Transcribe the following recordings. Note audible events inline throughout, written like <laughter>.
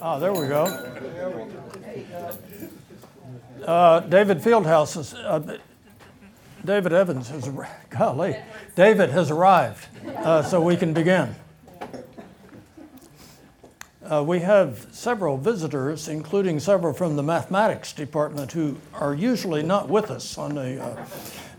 Ah, there we go. Uh, David Fieldhouse is, uh, David Evans has, golly, David has arrived, uh, so we can begin. Uh, we have several visitors, including several from the mathematics department, who are usually not with us on a uh,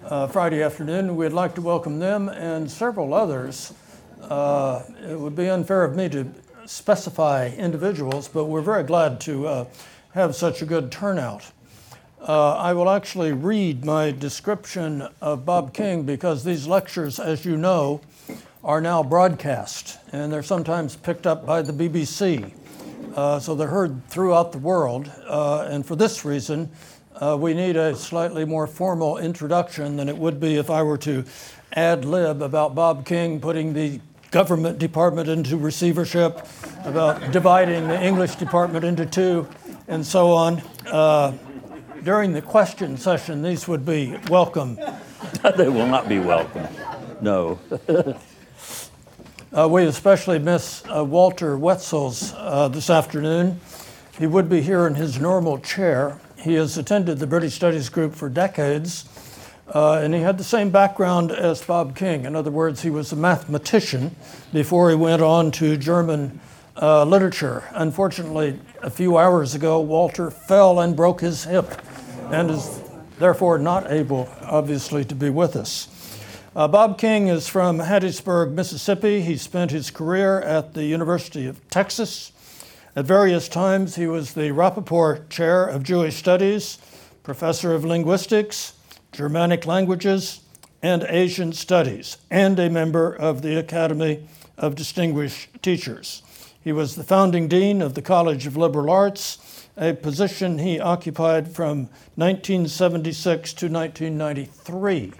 uh, Friday afternoon. We'd like to welcome them and several others. It would be unfair of me to specify individuals, but we're very glad to uh, have such a good turnout. Uh, I will actually read my description of Bob King because these lectures, as you know, are now broadcast and they're sometimes picked up by the BBC. Uh, so they're heard throughout the world. Uh, and for this reason, uh, we need a slightly more formal introduction than it would be if I were to ad lib about Bob King putting the government department into receivership, about dividing the English department into two, and so on. Uh, during the question session, these would be welcome. <laughs> they will not be welcome. No. <laughs> Uh, we especially miss uh, Walter Wetzels uh, this afternoon. He would be here in his normal chair. He has attended the British Studies Group for decades, uh, and he had the same background as Bob King. In other words, he was a mathematician before he went on to German uh, literature. Unfortunately, a few hours ago, Walter fell and broke his hip and is therefore not able, obviously, to be with us. Uh, Bob King is from Hattiesburg, Mississippi. He spent his career at the University of Texas. At various times, he was the Rapoport Chair of Jewish Studies, Professor of Linguistics, Germanic Languages, and Asian Studies, and a member of the Academy of Distinguished Teachers. He was the founding dean of the College of Liberal Arts, a position he occupied from 1976 to 1993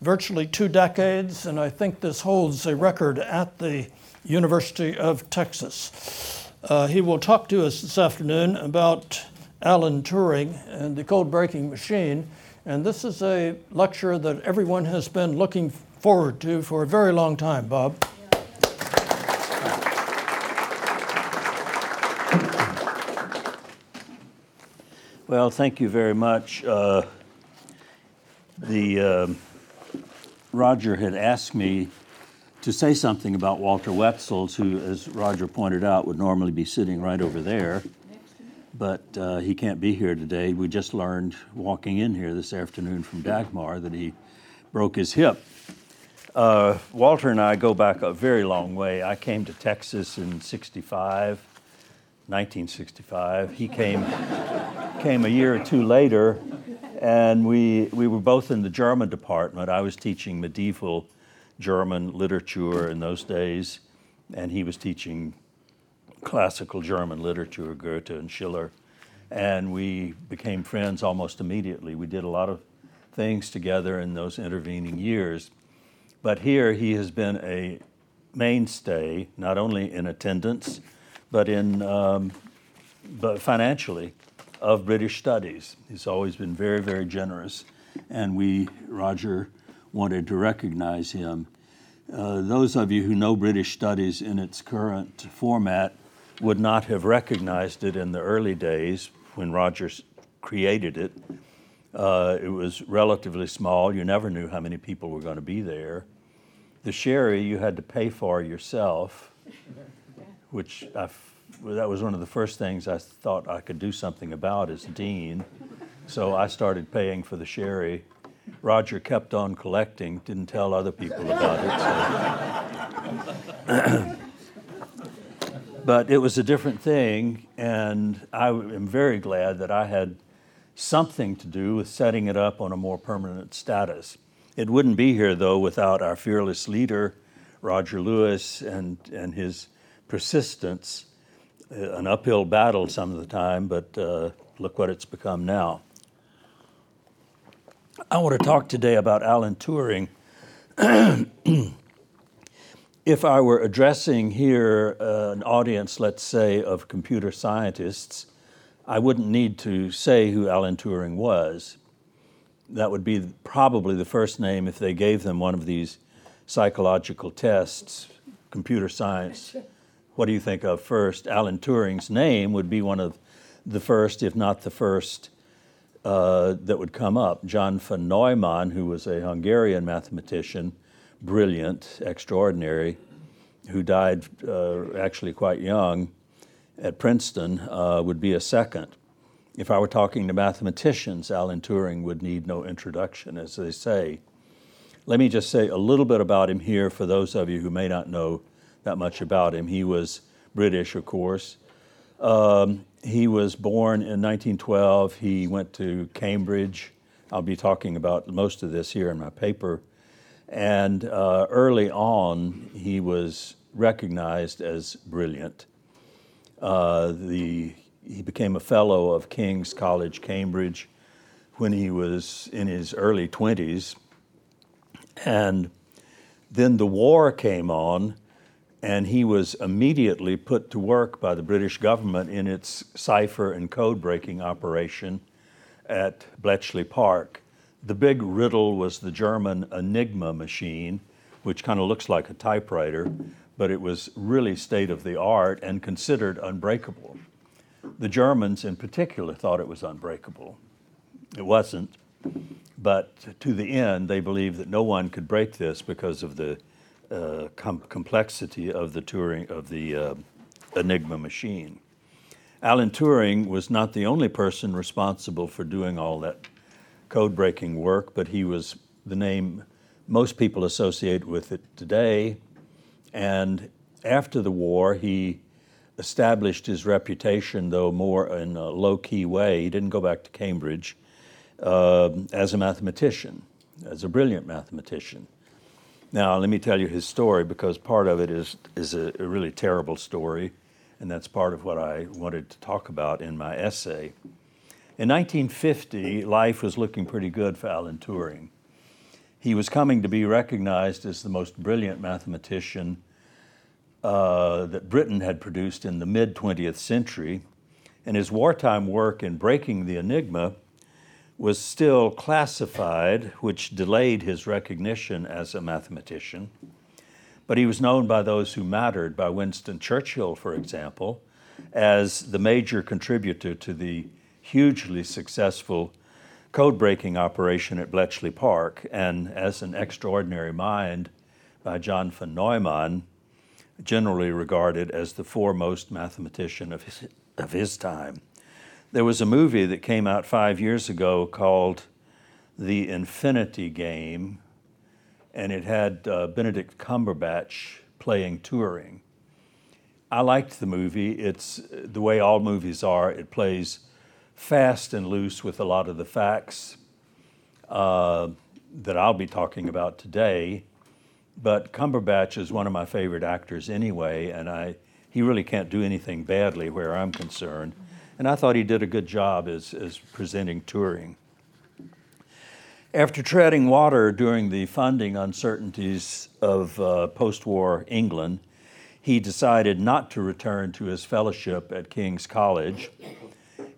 virtually two decades, and I think this holds a record at the University of Texas. Uh, he will talk to us this afternoon about Alan Turing and the code breaking machine, and this is a lecture that everyone has been looking forward to for a very long time, Bob. Well, thank you very much. Uh, the um Roger had asked me to say something about Walter Wetzels, who, as Roger pointed out, would normally be sitting right over there. But uh, he can't be here today. We just learned walking in here this afternoon from Dagmar that he broke his hip. Uh, Walter and I go back a very long way. I came to Texas in 65, 1965. He came, came a year or two later, and we, we were both in the German department. I was teaching medieval German literature in those days, and he was teaching classical German literature, Goethe and Schiller. And we became friends almost immediately. We did a lot of things together in those intervening years. But here he has been a mainstay, not only in attendance, but in um, but financially of British studies. He's always been very, very generous, and we, Roger, wanted to recognize him. Uh, those of you who know British studies in its current format would not have recognized it in the early days when Roger created it. Uh, it was relatively small. You never knew how many people were going to be there. The sherry you had to pay for yourself, which I that was one of the first things I thought I could do something about as dean. So I started paying for the sherry. Roger kept on collecting, didn't tell other people about it. So. <clears throat> but it was a different thing, and I am very glad that I had something to do with setting it up on a more permanent status. It wouldn't be here, though, without our fearless leader, Roger Louis, and, and his persistence an uphill battle some of the time, but uh, look what it's become now. I want to talk today about Alan Turing. <clears throat> if I were addressing here uh, an audience, let's say, of computer scientists, I wouldn't need to say who Alan Turing was. That would be probably the first name if they gave them one of these psychological tests, computer science <laughs> what do you think of first? Alan Turing's name would be one of the first, if not the first, uh, that would come up. John von Neumann, who was a Hungarian mathematician, brilliant, extraordinary, who died uh, actually quite young at Princeton, uh, would be a second. If I were talking to mathematicians, Alan Turing would need no introduction, as they say. Let me just say a little bit about him here for those of you who may not know that much about him. He was British, of course. Um, he was born in 1912. He went to Cambridge. I'll be talking about most of this here in my paper. And uh, early on, he was recognized as brilliant. Uh, the he became a fellow of King's College, Cambridge, when he was in his early 20s. And then the war came on, and he was immediately put to work by the British government in its cipher and code breaking operation at Bletchley Park. The big riddle was the German Enigma machine, which kind of looks like a typewriter, but it was really state of the art and considered unbreakable. The Germans, in particular, thought it was unbreakable. It wasn't, but to the end, they believed that no one could break this because of the uh, com- complexity of the Turing of the uh, Enigma machine. Alan Turing was not the only person responsible for doing all that code breaking work, but he was the name most people associate with it today. And after the war, he established his reputation, though more in a low key way. He didn't go back to Cambridge uh, as a mathematician, as a brilliant mathematician. Now, let me tell you his story because part of it is, is a, a really terrible story, and that's part of what I wanted to talk about in my essay. In 1950, life was looking pretty good for Alan Turing. He was coming to be recognized as the most brilliant mathematician uh, that Britain had produced in the mid 20th century, and his wartime work in breaking the Enigma was still classified, which delayed his recognition as a mathematician. But he was known by those who mattered, by Winston Churchill, for example, as the major contributor to the hugely successful code breaking operation at Bletchley Park, and as an extraordinary mind by John von Neumann, generally regarded as the foremost mathematician of his, of his time. There was a movie that came out five years ago called The Infinity Game, and it had uh, Benedict Cumberbatch playing Turing. I liked the movie. It's the way all movies are, it plays fast and loose with a lot of the facts uh, that I'll be talking about today but Cumberbatch is one of my favorite actors anyway, and I, he really can't do anything badly where I'm concerned. And I thought he did a good job as, as presenting Turing. After treading water during the funding uncertainties of uh, post war England, he decided not to return to his fellowship at King's College,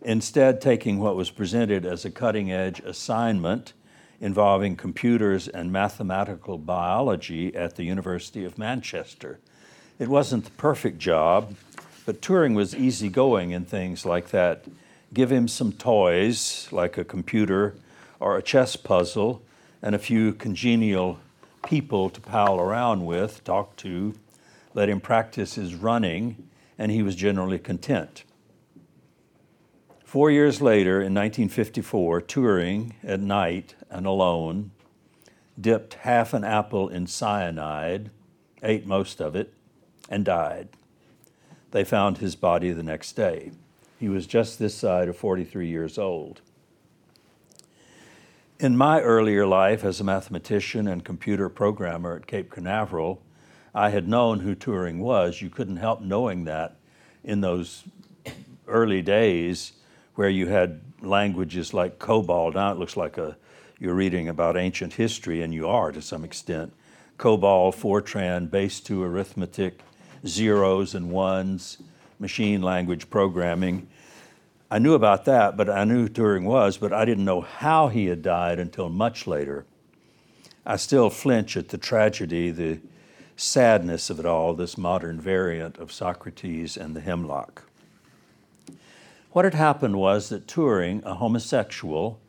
instead, taking what was presented as a cutting edge assignment involving computers and mathematical biology at the University of Manchester. It wasn't the perfect job, but Turing was easygoing in things like that. Give him some toys, like a computer or a chess puzzle, and a few congenial people to pal around with, talk to, let him practice his running, and he was generally content. Four years later, in 1954, Turing at night and alone, dipped half an apple in cyanide, ate most of it, and died. They found his body the next day. He was just this side of 43 years old. In my earlier life as a mathematician and computer programmer at Cape Canaveral, I had known who Turing was. You couldn't help knowing that in those early days where you had languages like COBOL. Now it looks like a, you're reading about ancient history, and you are to some extent. COBOL, Fortran, base 2 arithmetic, zeros and ones, machine language programming. I knew about that, but I knew Turing was, but I didn't know how he had died until much later. I still flinch at the tragedy, the sadness of it all, this modern variant of Socrates and the hemlock. What had happened was that Turing, a homosexual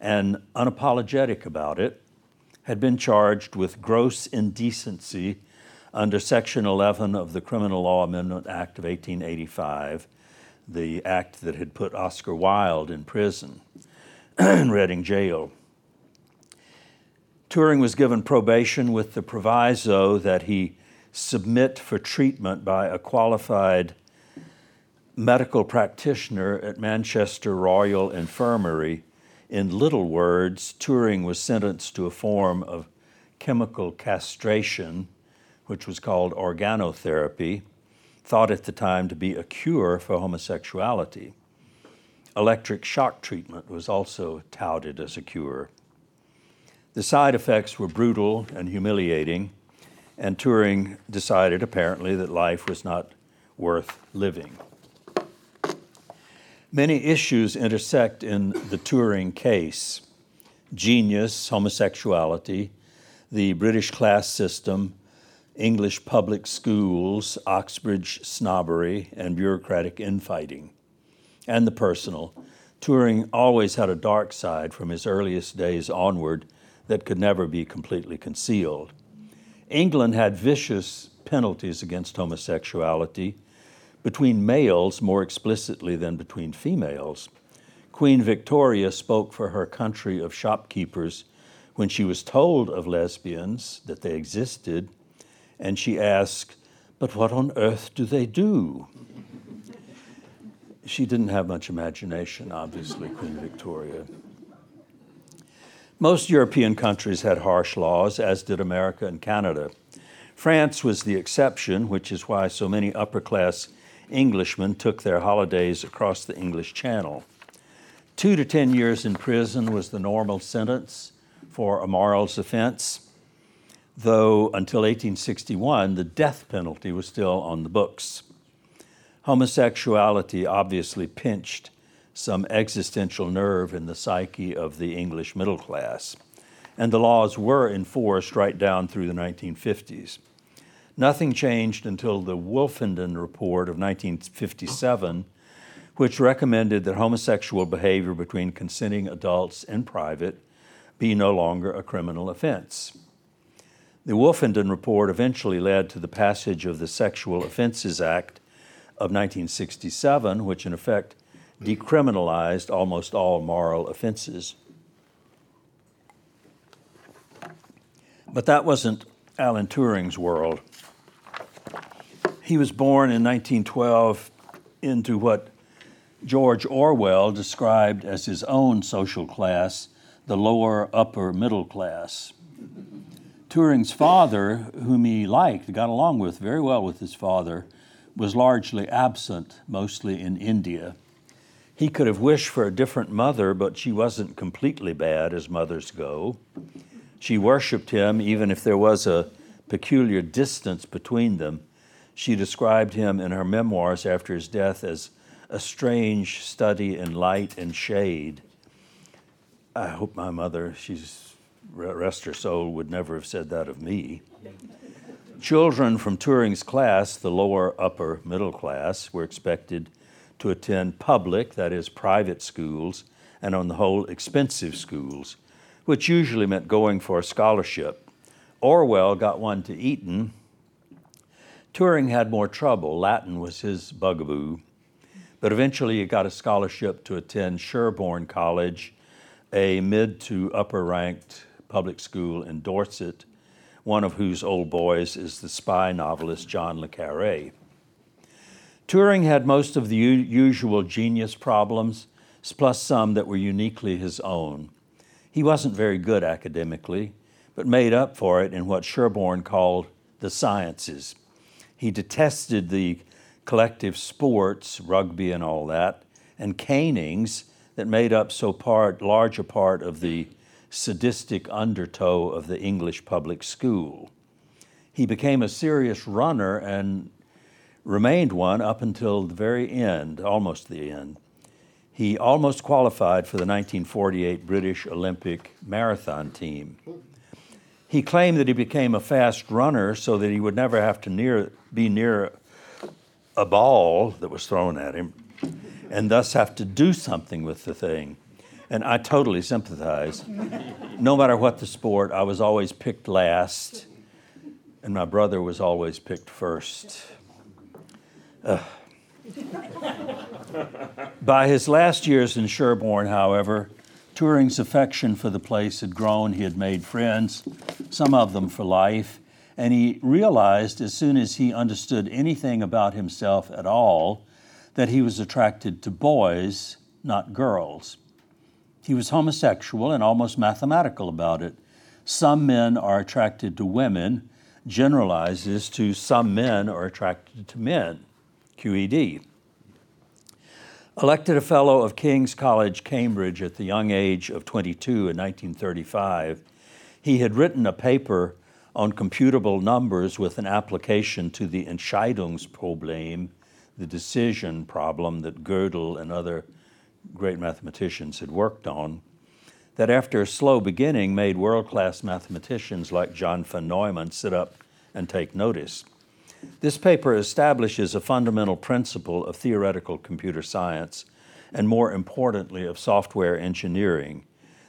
and unapologetic about it, had been charged with gross indecency under Section 11 of the Criminal Law Amendment Act of 1885, the act that had put Oscar Wilde in prison <clears throat> in Reading Jail. Turing was given probation with the proviso that he submit for treatment by a qualified medical practitioner at Manchester Royal Infirmary. In little words, Turing was sentenced to a form of chemical castration, which was called organotherapy, thought at the time to be a cure for homosexuality. Electric shock treatment was also touted as a cure. The side effects were brutal and humiliating, and Turing decided apparently that life was not worth living. Many issues intersect in the Turing case genius, homosexuality, the British class system, English public schools, Oxbridge snobbery, and bureaucratic infighting, and the personal. Turing always had a dark side from his earliest days onward that could never be completely concealed. England had vicious penalties against homosexuality between males more explicitly than between females. Queen Victoria spoke for her country of shopkeepers when she was told of lesbians, that they existed, and she asked, But what on earth do they do? She didn't have much imagination, obviously, Queen Victoria. Most European countries had harsh laws, as did America and Canada. France was the exception, which is why so many upper class Englishmen took their holidays across the English Channel. Two to ten years in prison was the normal sentence for a morals offense, though until 1861 the death penalty was still on the books. Homosexuality obviously pinched some existential nerve in the psyche of the English middle class. And the laws were enforced right down through the 1950s. Nothing changed until the Wolfenden Report of 1957, which recommended that homosexual behavior between consenting adults in private be no longer a criminal offense. The Wolfenden Report eventually led to the passage of the Sexual Offenses Act of 1967, which in effect decriminalized almost all moral offenses. But that wasn't Alan Turing's world. He was born in 1912 into what George Orwell described as his own social class, the lower upper middle class. Turing's father, whom he liked, got along with very well with his father, was largely absent, mostly in India. He could have wished for a different mother, but she wasn't completely bad as mothers go. She worshiped him, even if there was a peculiar distance between them. She described him in her memoirs after his death as a strange study in light and shade. I hope my mother, she's rest her soul, would never have said that of me. Children from Turing's class, the lower upper middle class, were expected to attend public, that is, private schools, and on the whole, expensive schools, which usually meant going for a scholarship. Orwell got one to Eton. Turing had more trouble. Latin was his bugaboo. But eventually he got a scholarship to attend Sherborne College, a mid to upper ranked public school in Dorset, one of whose old boys is the spy novelist John Le Carre. Turing had most of the u- usual genius problems, plus some that were uniquely his own. He wasn't very good academically, but made up for it in what Sherborne called the sciences. He detested the collective sports, rugby and all that, and canings that made up so part, large a part of the sadistic undertow of the English public school. He became a serious runner and remained one up until the very end, almost the end. He almost qualified for the 1948 British Olympic marathon team. He claimed that he became a fast runner so that he would never have to near, be near a ball that was thrown at him and thus have to do something with the thing. And I totally sympathize. no matter what the sport, I was always picked last, and my brother was always picked first. <laughs> By his last years in Sherborne, however, Turing's affection for the place had grown. He had made friends, some of them for life, and he realized as soon as he understood anything about himself at all that he was attracted to boys, not girls. He was homosexual and almost mathematical about it. Some men are attracted to women, generalizes to some men are attracted to men, QED. Elected a Fellow of King's College, Cambridge, at the young age of 22 in 1935, he had written a paper on computable numbers with an application to the Entscheidungsproblem, the decision problem that Gödel and other great mathematicians had worked on, that after a slow beginning made world class mathematicians like John von Neumann sit up and take notice. This paper establishes a fundamental principle of theoretical computer science, and more importantly, of software engineering.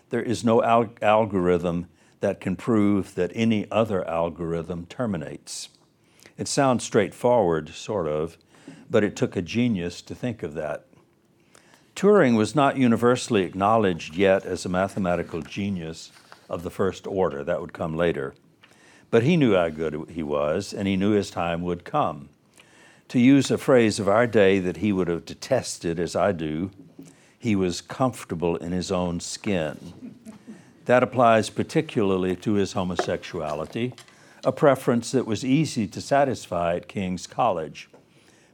There is no al- algorithm that can prove that any other algorithm terminates. It sounds straightforward, sort of, but it took a genius to think of that. Turing was not universally acknowledged yet as a mathematical genius of the first order, that would come later. But he knew how good he was, and he knew his time would come. To use a phrase of our day that he would have detested, as I do, he was comfortable in his own skin. That applies particularly to his homosexuality, a preference that was easy to satisfy at King's College.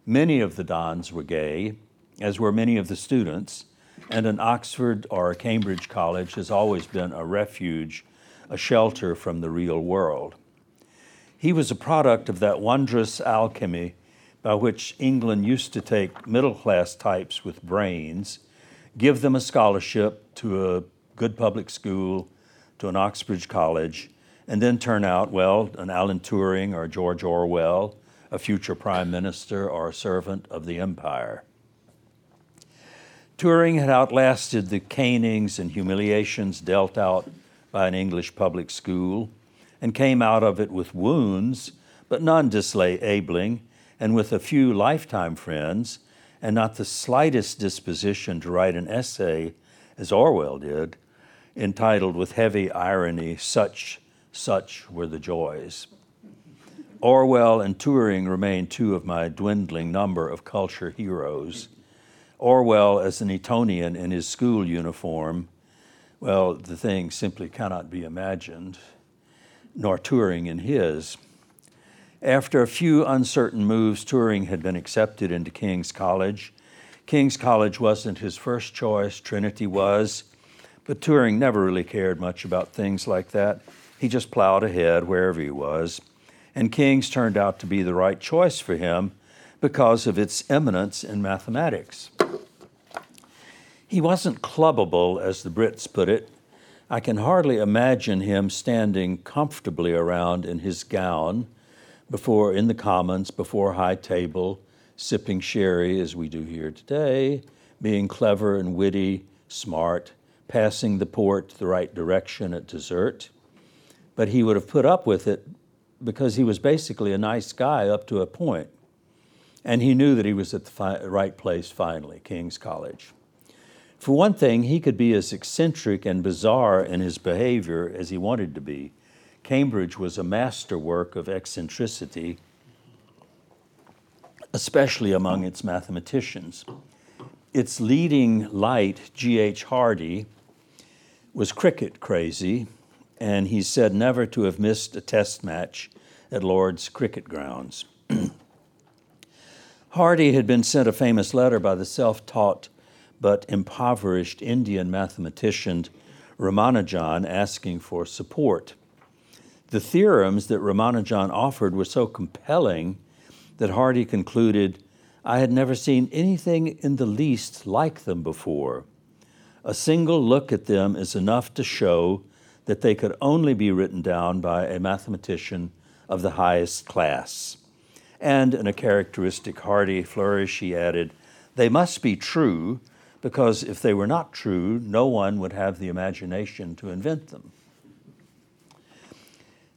Many of the Dons were gay, as were many of the students, and an Oxford or a Cambridge college has always been a refuge, a shelter from the real world. He was a product of that wondrous alchemy by which England used to take middle class types with brains, give them a scholarship to a good public school, to an Oxbridge college, and then turn out, well, an Alan Turing or George Orwell, a future prime minister or a servant of the empire. Turing had outlasted the canings and humiliations dealt out by an English public school and came out of it with wounds, but none disabling, and with a few lifetime friends, and not the slightest disposition to write an essay, as Orwell did, entitled with heavy irony, Such, Such Were the Joys. Orwell and Turing remain two of my dwindling number of culture heroes. Orwell as an Etonian in his school uniform, well, the thing simply cannot be imagined nor Turing in his. After a few uncertain moves, Turing had been accepted into King's College. King's College wasn't his first choice, Trinity was, but Turing never really cared much about things like that. He just plowed ahead wherever he was. And King's turned out to be the right choice for him because of its eminence in mathematics. He wasn't clubbable, as the Brits put it, I can hardly imagine him standing comfortably around in his gown before in the Commons, before high table, sipping sherry as we do here today, being clever and witty, smart, passing the port the right direction at dessert. But he would have put up with it because he was basically a nice guy up to a point. And he knew that he was at the fi- right place finally, King's College. For one thing, he could be as eccentric and bizarre in his behavior as he wanted to be. Cambridge was a masterwork of eccentricity, especially among its mathematicians. Its leading light, G.H. Hardy, was cricket crazy, and he's said never to have missed a test match at Lord's cricket grounds. <clears throat> Hardy had been sent a famous letter by the self taught but impoverished Indian mathematician Ramanujan asking for support. The theorems that Ramanujan offered were so compelling that Hardy concluded, I had never seen anything in the least like them before. A single look at them is enough to show that they could only be written down by a mathematician of the highest class. And in a characteristic Hardy flourish, he added, They must be true, because if they were not true, no one would have the imagination to invent them.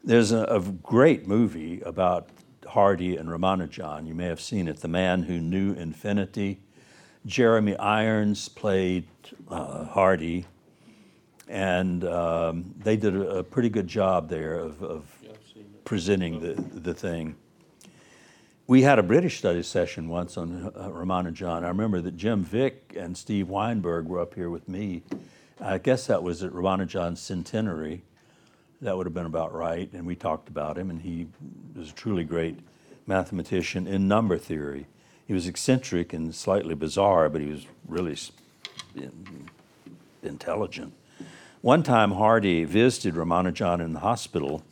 There's a, a great movie about Hardy and Ramanujan. You may have seen it, The Man Who Knew Infinity. Jeremy Irons played uh, Hardy, and um, they did a, a, pretty good job there of, of yeah, presenting the, the thing. We had a British studies session once on uh, Ramanujan. I remember that Jim Vick and Steve Weinberg were up here with me. I guess that was at Ramanujan's centenary that would have been about right. And we talked about him, and he was a truly great mathematician in number theory. He was eccentric and slightly bizarre, but he was really intelligent. One time, Hardy visited Ramanujan in the hospital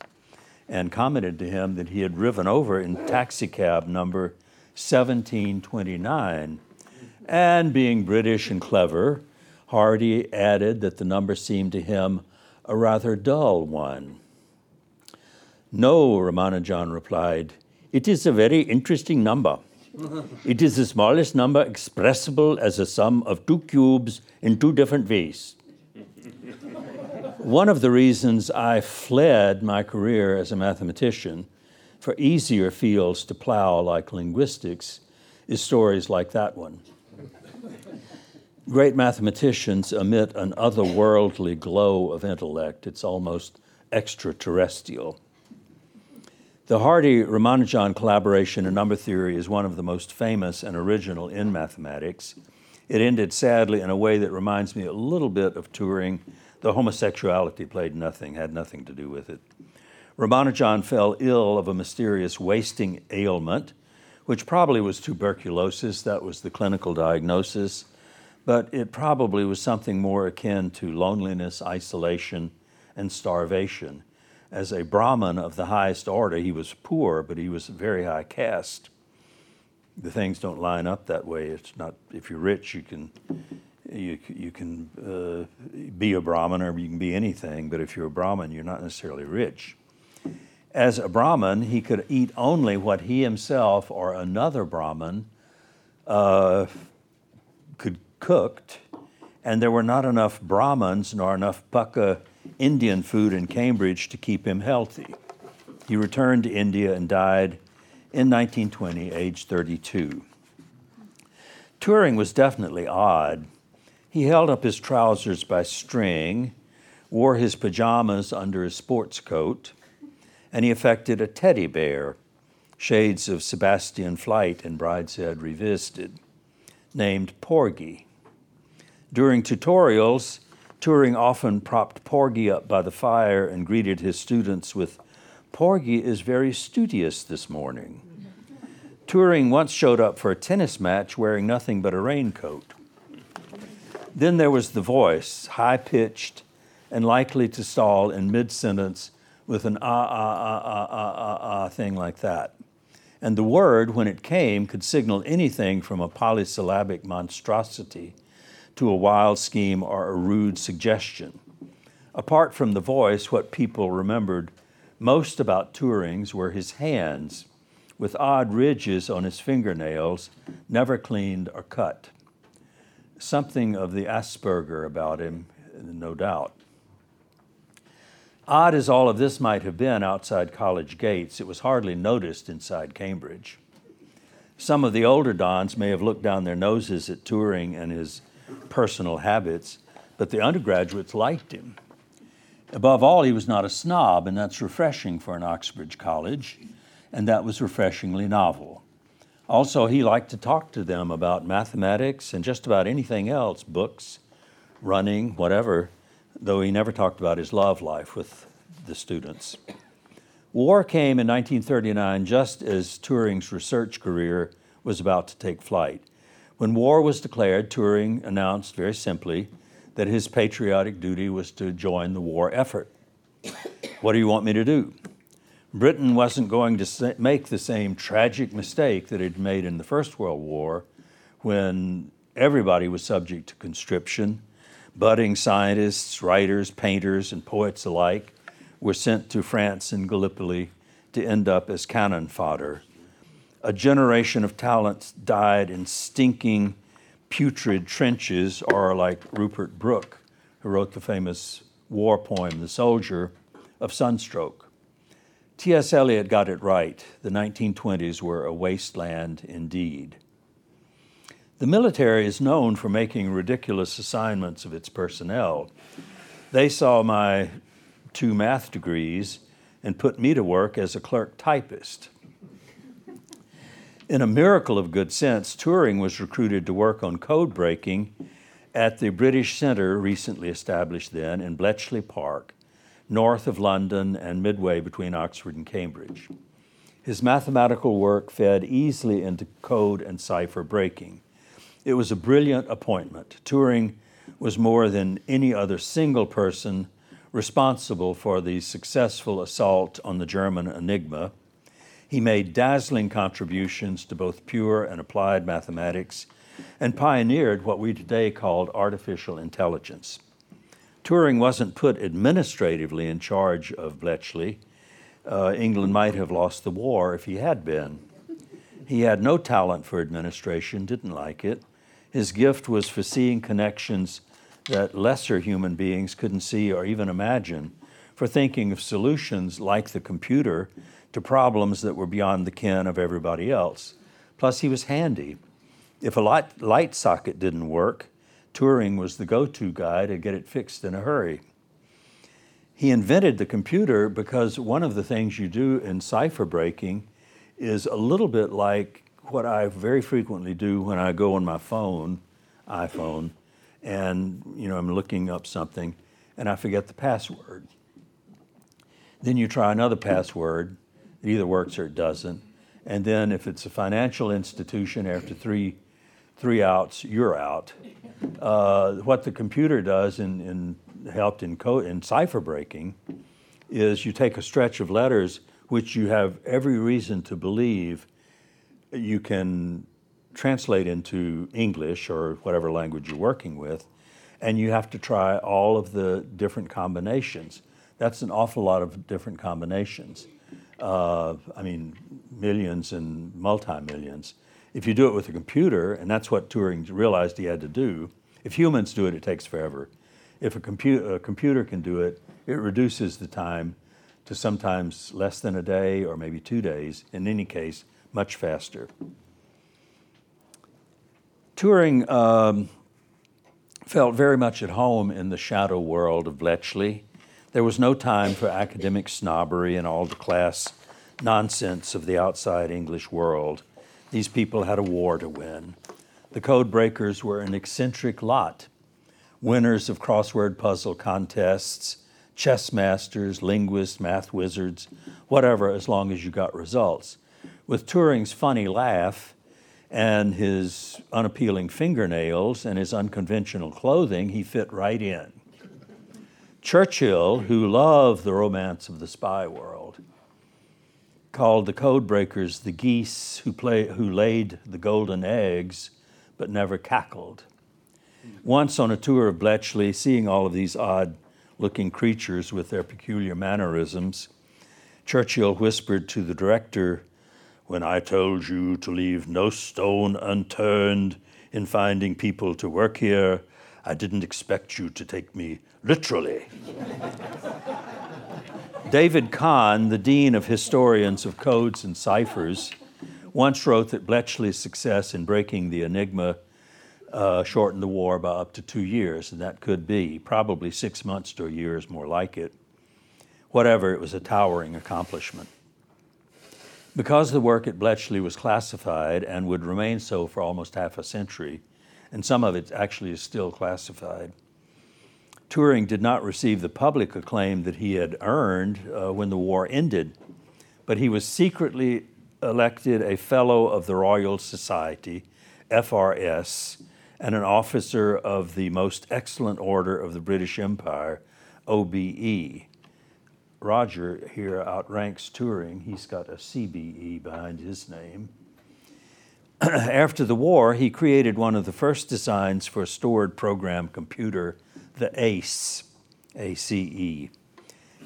and commented to him that he had driven over in taxicab number 1729. And being British and clever, Hardy added that the number seemed to him a rather dull one. No, Ramanujan replied, it is a very interesting number. it is the smallest number expressible as a sum of two cubes in two different ways. One of the reasons I fled my career as a mathematician for easier fields to plow like linguistics is stories like that one. Great mathematicians emit an otherworldly glow of intellect. It's almost extraterrestrial. The Hardy Ramanujan collaboration in number theory is one of the most famous and original in mathematics. It ended sadly in a way that reminds me a little bit of Turing. The homosexuality played nothing, had nothing to do with it. Ramanujan fell ill of a mysterious wasting ailment, which probably was tuberculosis. That was the clinical diagnosis but it probably was something more akin to loneliness, isolation, and starvation. As a Brahmin of the highest order, he was poor, but he was very high caste. The things don't line up that way. It's not if you're rich, you can you you can uh, be a Brahmin or you can be anything. But if you're a Brahmin, you're not necessarily rich. As a Brahmin, he could eat only what he himself or another Brahmin uh, could cooked, and there were not enough Brahmins nor enough Pukka Indian food in Cambridge to keep him healthy. He returned to India and died in 1920, age 32. Turing was definitely odd. He held up his trousers by string, wore his pajamas under his sports coat, and he affected a teddy bear, shades of Sebastian Flyte in Brideshead Revisited, named Porgy. During tutorials, Turing often propped Porgy up by the fire and greeted his students with, Porgy is very studious this morning. Turing once showed up for a tennis match wearing nothing but a raincoat. Then there was the voice, high pitched and likely to stall in mid sentence with an ah, ah, ah, ah, ah, ah, ah thing like that. And the word, when it came, could signal anything from a polysyllabic monstrosity to a wild scheme or a rude suggestion. Apart from the voice, what people remembered most about Turing's were his hands, with odd ridges on his fingernails, never cleaned or cut. Something of the Asperger about him, no doubt. Odd as all of this might have been outside college gates, it was hardly noticed inside Cambridge. Some of the older dons may have looked down their noses at Turing and his personal habits, but the undergraduates liked him. Above all, he was not a snob, and that's refreshing for an Oxbridge college, and that was refreshingly novel. Also, he liked to talk to them about mathematics and just about anything else books, running, whatever, though he never talked about his love life with the students. War came in 1939 just as Turing's research career was about to take flight. When war was declared, Turing announced very simply that his patriotic duty was to join the war effort. What do you want me to do? Britain wasn't going to make the same tragic mistake that it made in the First World War when everybody was subject to conscription, Budding scientists, writers, painters, and poets alike were sent to France and Gallipoli to end up as cannon fodder. A generation of talents died in stinking, putrid trenches, or like Rupert Brooke, who wrote the famous war poem, The Soldier, of sunstroke. T.S. Eliot got it right. The 1920s were a wasteland indeed. The military is known for making ridiculous assignments of its personnel. They saw my two math degrees and put me to work as a clerk typist. In a miracle of good sense, Turing was recruited to work on code breaking at the British Centre, recently established then in Bletchley Park, north of London and midway between Oxford and Cambridge. His mathematical work fed easily into code and cipher breaking. It was a brilliant appointment. Turing was more than any other single person responsible for the successful assault on the German Enigma. He made dazzling contributions to both pure and applied mathematics and pioneered what we today call artificial intelligence. Turing wasn't put administratively in charge of Bletchley. Uh, England might have lost the war if he had been. He had no talent for administration, didn't like it. His gift was for seeing connections that lesser human beings couldn't see or even imagine, for thinking of solutions like the computer to problems that were beyond the ken of everybody else. Plus, he was handy. If a light, light socket didn't work, Turing was the go to guy to get it fixed in a hurry. He invented the computer because one of the things you do in cipher breaking is a little bit like what I very frequently do when I go on my phone, iPhone, and you know I'm looking up something and I forget the password. Then you try another password, it either works or it doesn't. And then if it's a financial institution, after three three outs, you're out. Uh, what the computer does in, in helped in in cipher breaking is you take a stretch of letters which you have every reason to believe you can translate into English or whatever language you're working with, and you have to try all of the different combinations. That's an awful lot of different combinations. Uh, I mean, millions and multi millions. If you do it with a computer, and that's what Turing realized he had to do, if humans do it, it takes forever. If a, compu- a computer can do it, it reduces the time to sometimes less than a day or maybe two days. In any case, much faster. Turing um, felt very much at home in the shadow world of Bletchley. There was no time for academic snobbery and all the class nonsense of the outside English world. These people had a war to win. The code breakers were an eccentric lot, winners of crossword puzzle contests, chess masters, linguists, math wizards, whatever, as long as you got results with Turing's funny laugh and his unappealing fingernails and his unconventional clothing, he fit right in. Churchill, who loved the romance of the spy world, called the codebreakers the geese who, play, who laid the golden eggs but never cackled. Once on a tour of Bletchley, seeing all of these odd looking creatures with their peculiar mannerisms, Churchill whispered to the director when I told you to leave no stone unturned in finding people to work here, I didn't expect you to take me literally. <laughs> David Kahn, the dean of historians of codes and ciphers, once wrote that Bletchley's success in breaking the enigma uh, shortened the war by up to two years, and that could be. Probably six months to a year is more like it. Whatever, it was a towering accomplishment. Because the work at Bletchley was classified and would remain so for almost half a century, and some of it actually is still classified, Turing did not receive the public acclaim that he had earned uh, when the war ended, but he was secretly elected a Fellow of the Royal Society, FRS, and an officer of the Most Excellent Order of the British Empire, OBE. Roger here outranks Turing. He's got a CBE behind his name. <clears throat> After the war, he created one of the first designs for a stored program computer, the ACE, A-C-E.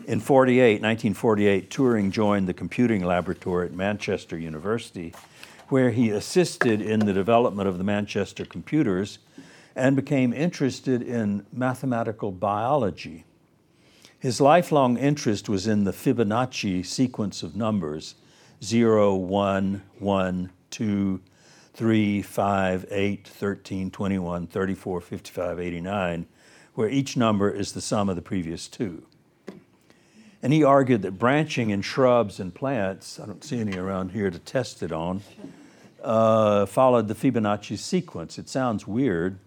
In 48, 1948, Turing joined the computing laboratory at Manchester University, where he assisted in the development of the Manchester computers and became interested in mathematical biology. His lifelong interest was in the Fibonacci sequence of numbers 0, 1, 1, 2, 3, 5, 8, 13, 21, 34, 55, 89, where each number is the sum of the previous two. And he argued that branching in shrubs and plants, I don't see any around here to test it on, uh, followed the Fibonacci sequence. It sounds weird,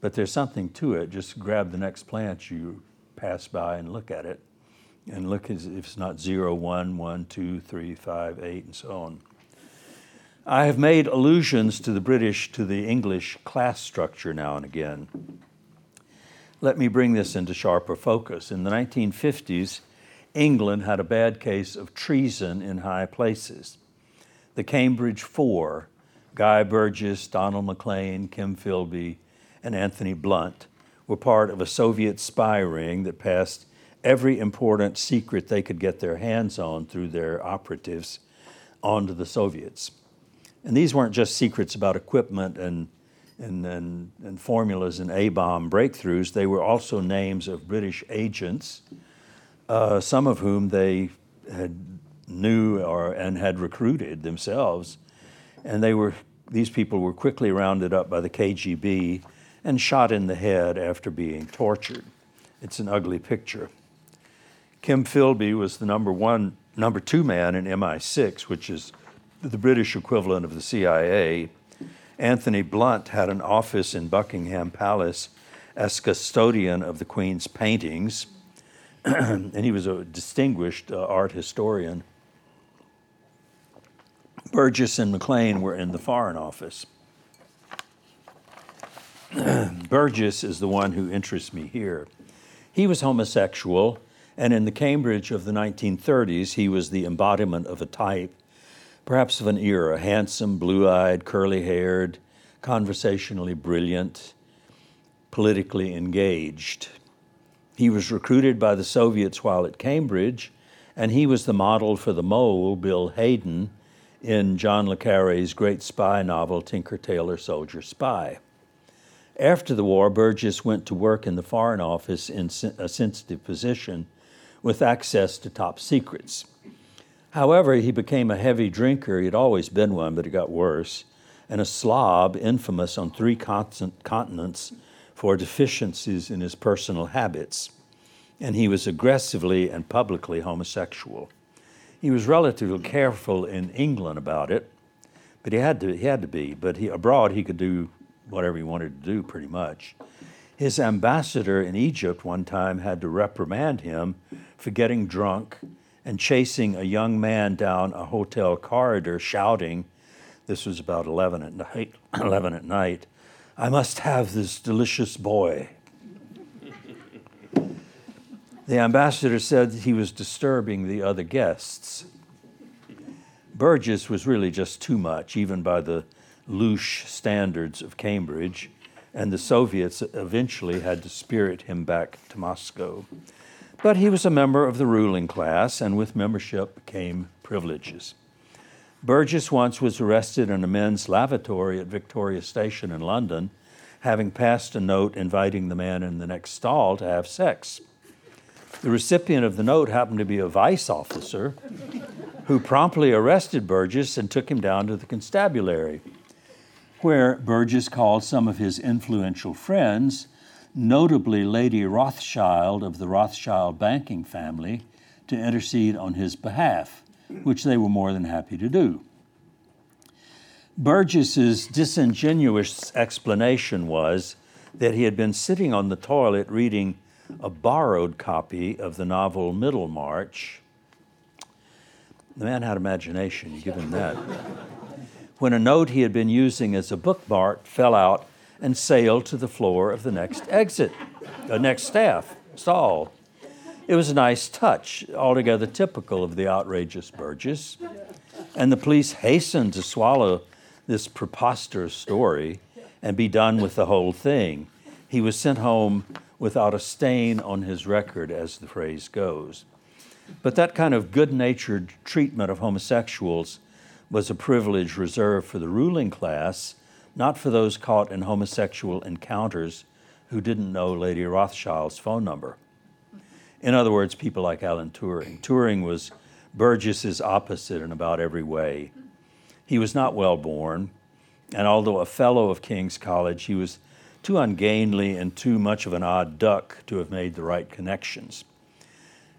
but there's something to it. Just grab the next plant you pass by and look at it, and look if it's not 0, 1, 1, 2, 3, 5, 8, and so on. I have made allusions to the British to the English class structure now and again. Let me bring this into sharper focus. In the 1950s, England had a bad case of treason in high places. The Cambridge Four, Guy Burgess, Donald Maclean, Kim Philby, and Anthony Blunt, were part of a Soviet spy ring that passed every important secret they could get their hands on through their operatives onto the Soviets. And these weren't just secrets about equipment and, and, and, and formulas and A bomb breakthroughs, they were also names of British agents, uh, some of whom they had knew or, and had recruited themselves. And they were, these people were quickly rounded up by the KGB and shot in the head after being tortured. It's an ugly picture. Kim Philby was the number one, number two man in MI6, which is the British equivalent of the CIA, Anthony Blunt had an office in Buckingham Palace as custodian of the Queen's paintings, <clears throat> and he was a distinguished uh, art historian. Burgess and Maclean were in the Foreign Office. <clears throat> Burgess is the one who interests me here. He was homosexual, and in the Cambridge of the 1930s, he was the embodiment of a type perhaps of an era, handsome, blue eyed, curly haired, conversationally brilliant, politically engaged. He was recruited by the Soviets while at Cambridge, and he was the model for the mole, Bill Haydon, in John Le Carre's great spy novel, Tinker Tailor Soldier Spy. After the war, Burgess went to work in the Foreign Office in a sensitive position with access to top secrets. However, he became a heavy drinker. He'd always been one, but it got worse. And a slob, infamous on three continents for deficiencies in his personal habits. And he was aggressively and publicly homosexual. He was relatively careful in England about it, but he had to, he had to be. But he, abroad, he could do whatever he wanted to do pretty much. His ambassador in Egypt one time had to reprimand him for getting drunk and chasing a young man down a hotel corridor shouting, this was about 11 at night, <clears throat> 11 at night, I must have this delicious boy. the ambassador said he was disturbing the other guests. Burgess was really just too much, even by the louche standards of Cambridge, and the Soviets eventually had to spirit him back to Moscow. But he was a member of the ruling class, and with membership came privileges. Burgess once was arrested in a men's lavatory at Victoria Station in London, having passed a note inviting the man in the next stall to have sex. The recipient of the note happened to be a vice officer who promptly arrested Burgess and took him down to the constabulary, where Burgess called some of his influential friends notably Lady Rothschild of the Rothschild banking family, to intercede on his behalf, which they were more than happy to do. Burgess's disingenuous explanation was that he had been sitting on the toilet reading a borrowed copy of the novel Middlemarch. The man had imagination, you give him that. when a note he had been using as a bookmark fell out and sailed to the floor of the next exit, the next staff stall. It was a nice touch, altogether typical of the outrageous Burgess. And the police hastened to swallow this preposterous story and be done with the whole thing. He was sent home without a stain on his record, as the phrase goes. But that kind of good natured treatment of homosexuals was a privilege reserved for the ruling class, not for those caught in homosexual encounters who didn't know Lady Rothschild's phone number. In other words, people like Alan Turing. Turing was Burgess's opposite in about every way. He was not well born, and although a fellow of King's College, he was too ungainly and too much of an odd duck to have made the right connections.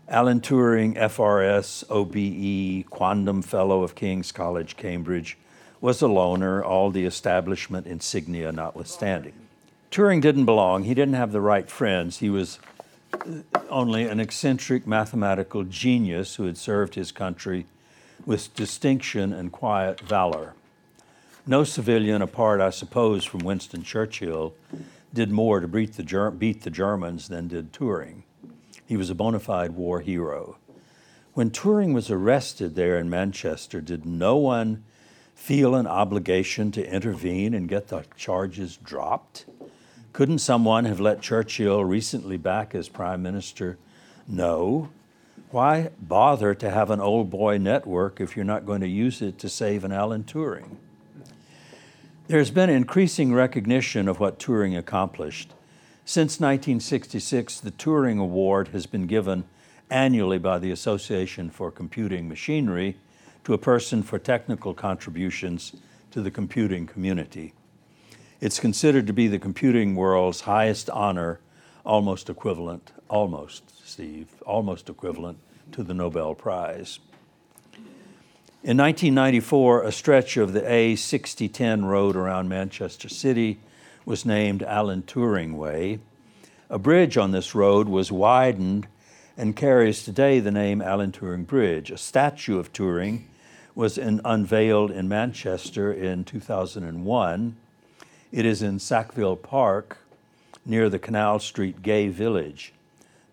Alan Turing, FRS, OBE, Quondam Fellow of King's College, Cambridge, was a loner, all the establishment insignia notwithstanding. Turing didn't belong. He didn't have the right friends. He was uh, only an eccentric mathematical genius who had served his country with distinction and quiet valor. No civilian, apart, I suppose, from Winston Churchill, did more to beat the, Ger- beat the Germans than did Turing. He was a bona fide war hero. When Turing was arrested there in Manchester, did no one feel an obligation to intervene and get the charges dropped? Couldn't someone have let Churchill, recently back as prime minister, know? Why bother to have an old boy network if you're not going to use it to save an Alan Turing? There's been increasing recognition of what Turing accomplished. Since 1966, the Turing Award has been given annually by the Association for Computing Machinery to a person for technical contributions to the computing community. It's considered to be the computing world's highest honor, almost equivalent, almost, Steve, almost equivalent to the Nobel Prize. In 1994, a stretch of the A6010 road around Manchester City was named Alan Turing Way. A bridge on this road was widened and carries today the name Alan Turing Bridge. A statue of Turing was in, unveiled in Manchester in 2001. It is in Sackville Park near the Canal Street Gay Village.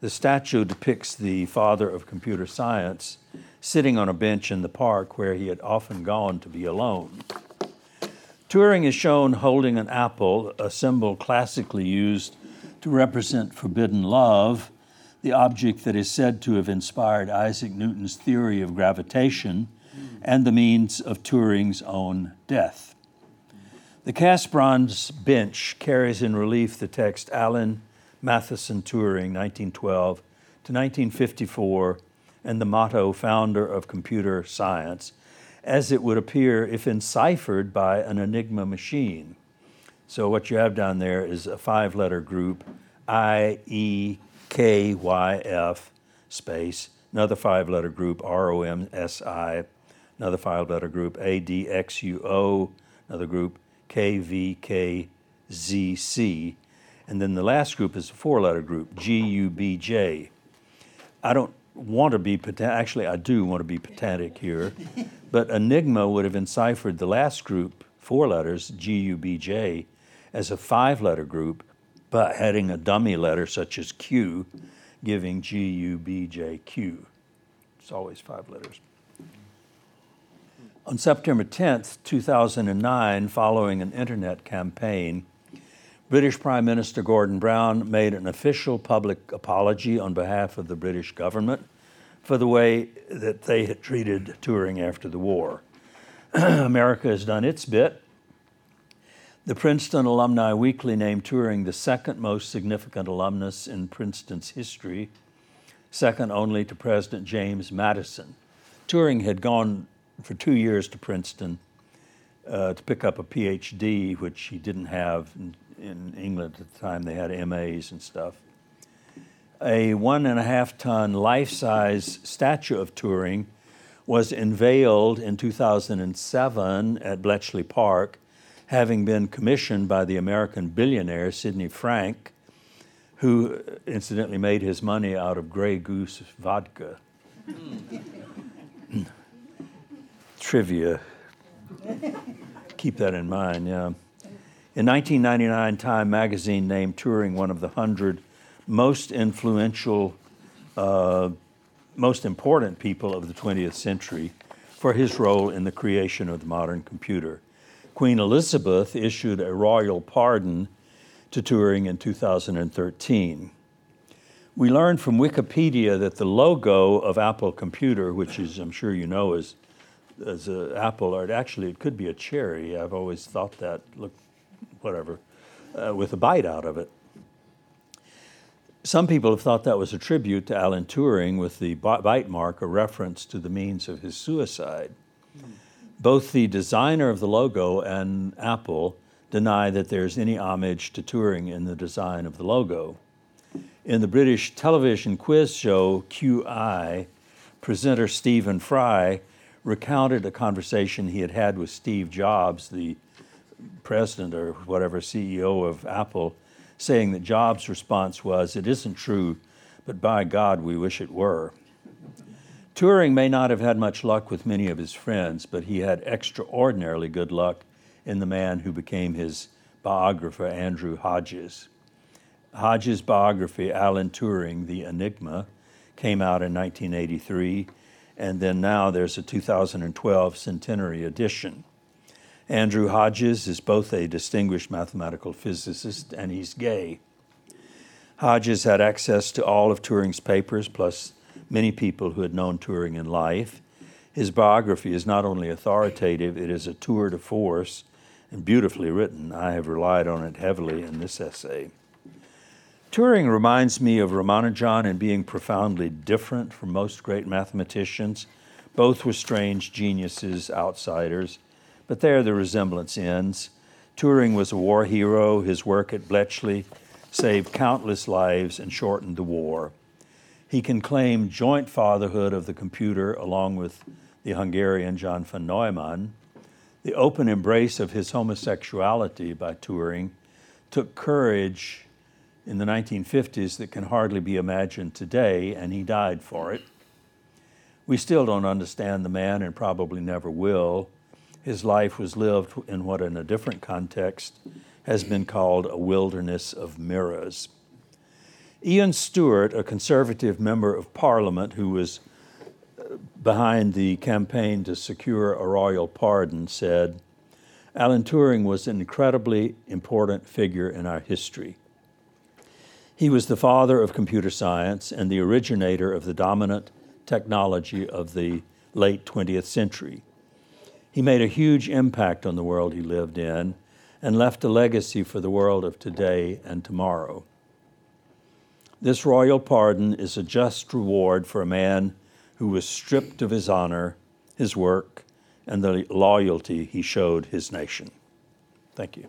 The statue depicts the father of computer science sitting on a bench in the park where he had often gone to be alone. Turing is shown holding an apple, a symbol classically used to represent forbidden love, the object that is said to have inspired Isaac Newton's theory of gravitation and the means of Turing's own death. The cast bronze bench carries in relief the text Alan Mathison Turing, 1912 to 1954, and the motto founder of computer science, as it would appear if enciphered by an Enigma machine. So, what you have down there is a five letter group I E K Y F space, another five letter group R O M S I, another five letter group A D X U O, another group K V K Z C, and then the last group is a four letter group G U B J. I don't want to be actually I do want to be pedantic here, but Enigma would have enciphered the last group, four letters, G U B J, as a five letter group, but adding a dummy letter such as Q, giving G U B J Q. It's always five letters. On September 10th, 2009, following an internet campaign, British Prime Minister Gordon Brown made an official public apology on behalf of the British government for the way that they had treated Turing after the war. <clears throat> America has done its bit. The Princeton Alumni Weekly named Turing the second most significant alumnus in Princeton's history, second only to President James Madison. Turing had gone for two years to Princeton uh, to pick up a PhD, which he didn't have in, in England at the time. They had MAs and stuff. A one and a half ton life size statue of Turing was unveiled in 2007 at Bletchley Park, having been commissioned by the American billionaire Sidney Frank, who incidentally made his money out of Grey Goose vodka. <laughs> Trivia. Keep that in mind, yeah. In 1999, Time magazine named Turing one of the 100 most influential, uh, most important people of the 20th century for his role in the creation of the modern computer. Queen Elizabeth issued a royal pardon to Turing in 2013. We learned from Wikipedia that the logo of Apple Computer, which is, I'm sure you know, is as an apple, or actually it could be a cherry. I've always thought that. Look, whatever, uh, with a bite out of it. Some people have thought that was a tribute to Alan Turing, with the bite mark a reference to the means of his suicide. Both the designer of the logo and Apple deny that there's any homage to Turing in the design of the logo. In the British television quiz show QI, presenter Stephen Fry recounted a conversation he had had with Steve Jobs, the president or whatever CEO of Apple, saying that Jobs' response was, It isn't true, but by God, we wish it were. Turing may not have had much luck with many of his friends, but he had extraordinarily good luck in the man who became his biographer, Andrew Hodges. Hodges' biography, Alan Turing, The Enigma, came out in 1983, and then now there's a 2012 centenary edition. Andrew Hodges is both a distinguished mathematical physicist and he's gay. Hodges had access to all of Turing's papers, plus many people who had known Turing in life. His biography is not only authoritative, it is a tour de force and beautifully written. I have relied on it heavily in this essay. Turing reminds me of Ramanujan in being profoundly different from most great mathematicians. Both were strange geniuses, outsiders, but there the resemblance ends. Turing was a war hero. His work at Bletchley saved countless lives and shortened the war. He can claim joint fatherhood of the computer along with the Hungarian John von Neumann. The open embrace of his homosexuality by Turing took courage in the 1950s that can hardly be imagined today, and he died for it. We still don't understand the man and probably never will. His life was lived in what, in a different context, has been called a wilderness of mirrors. Iain Stewart, a conservative member of parliament who was uh, behind the campaign to secure a royal pardon, said, Alan Turing was an incredibly important figure in our history. He was the father of computer science and the originator of the dominant technology of the late 20th century. He made a huge impact on the world he lived in and left a legacy for the world of today and tomorrow. This royal pardon is a just reward for a man who was stripped of his honor, his work, and the loyalty he showed his nation. Thank you.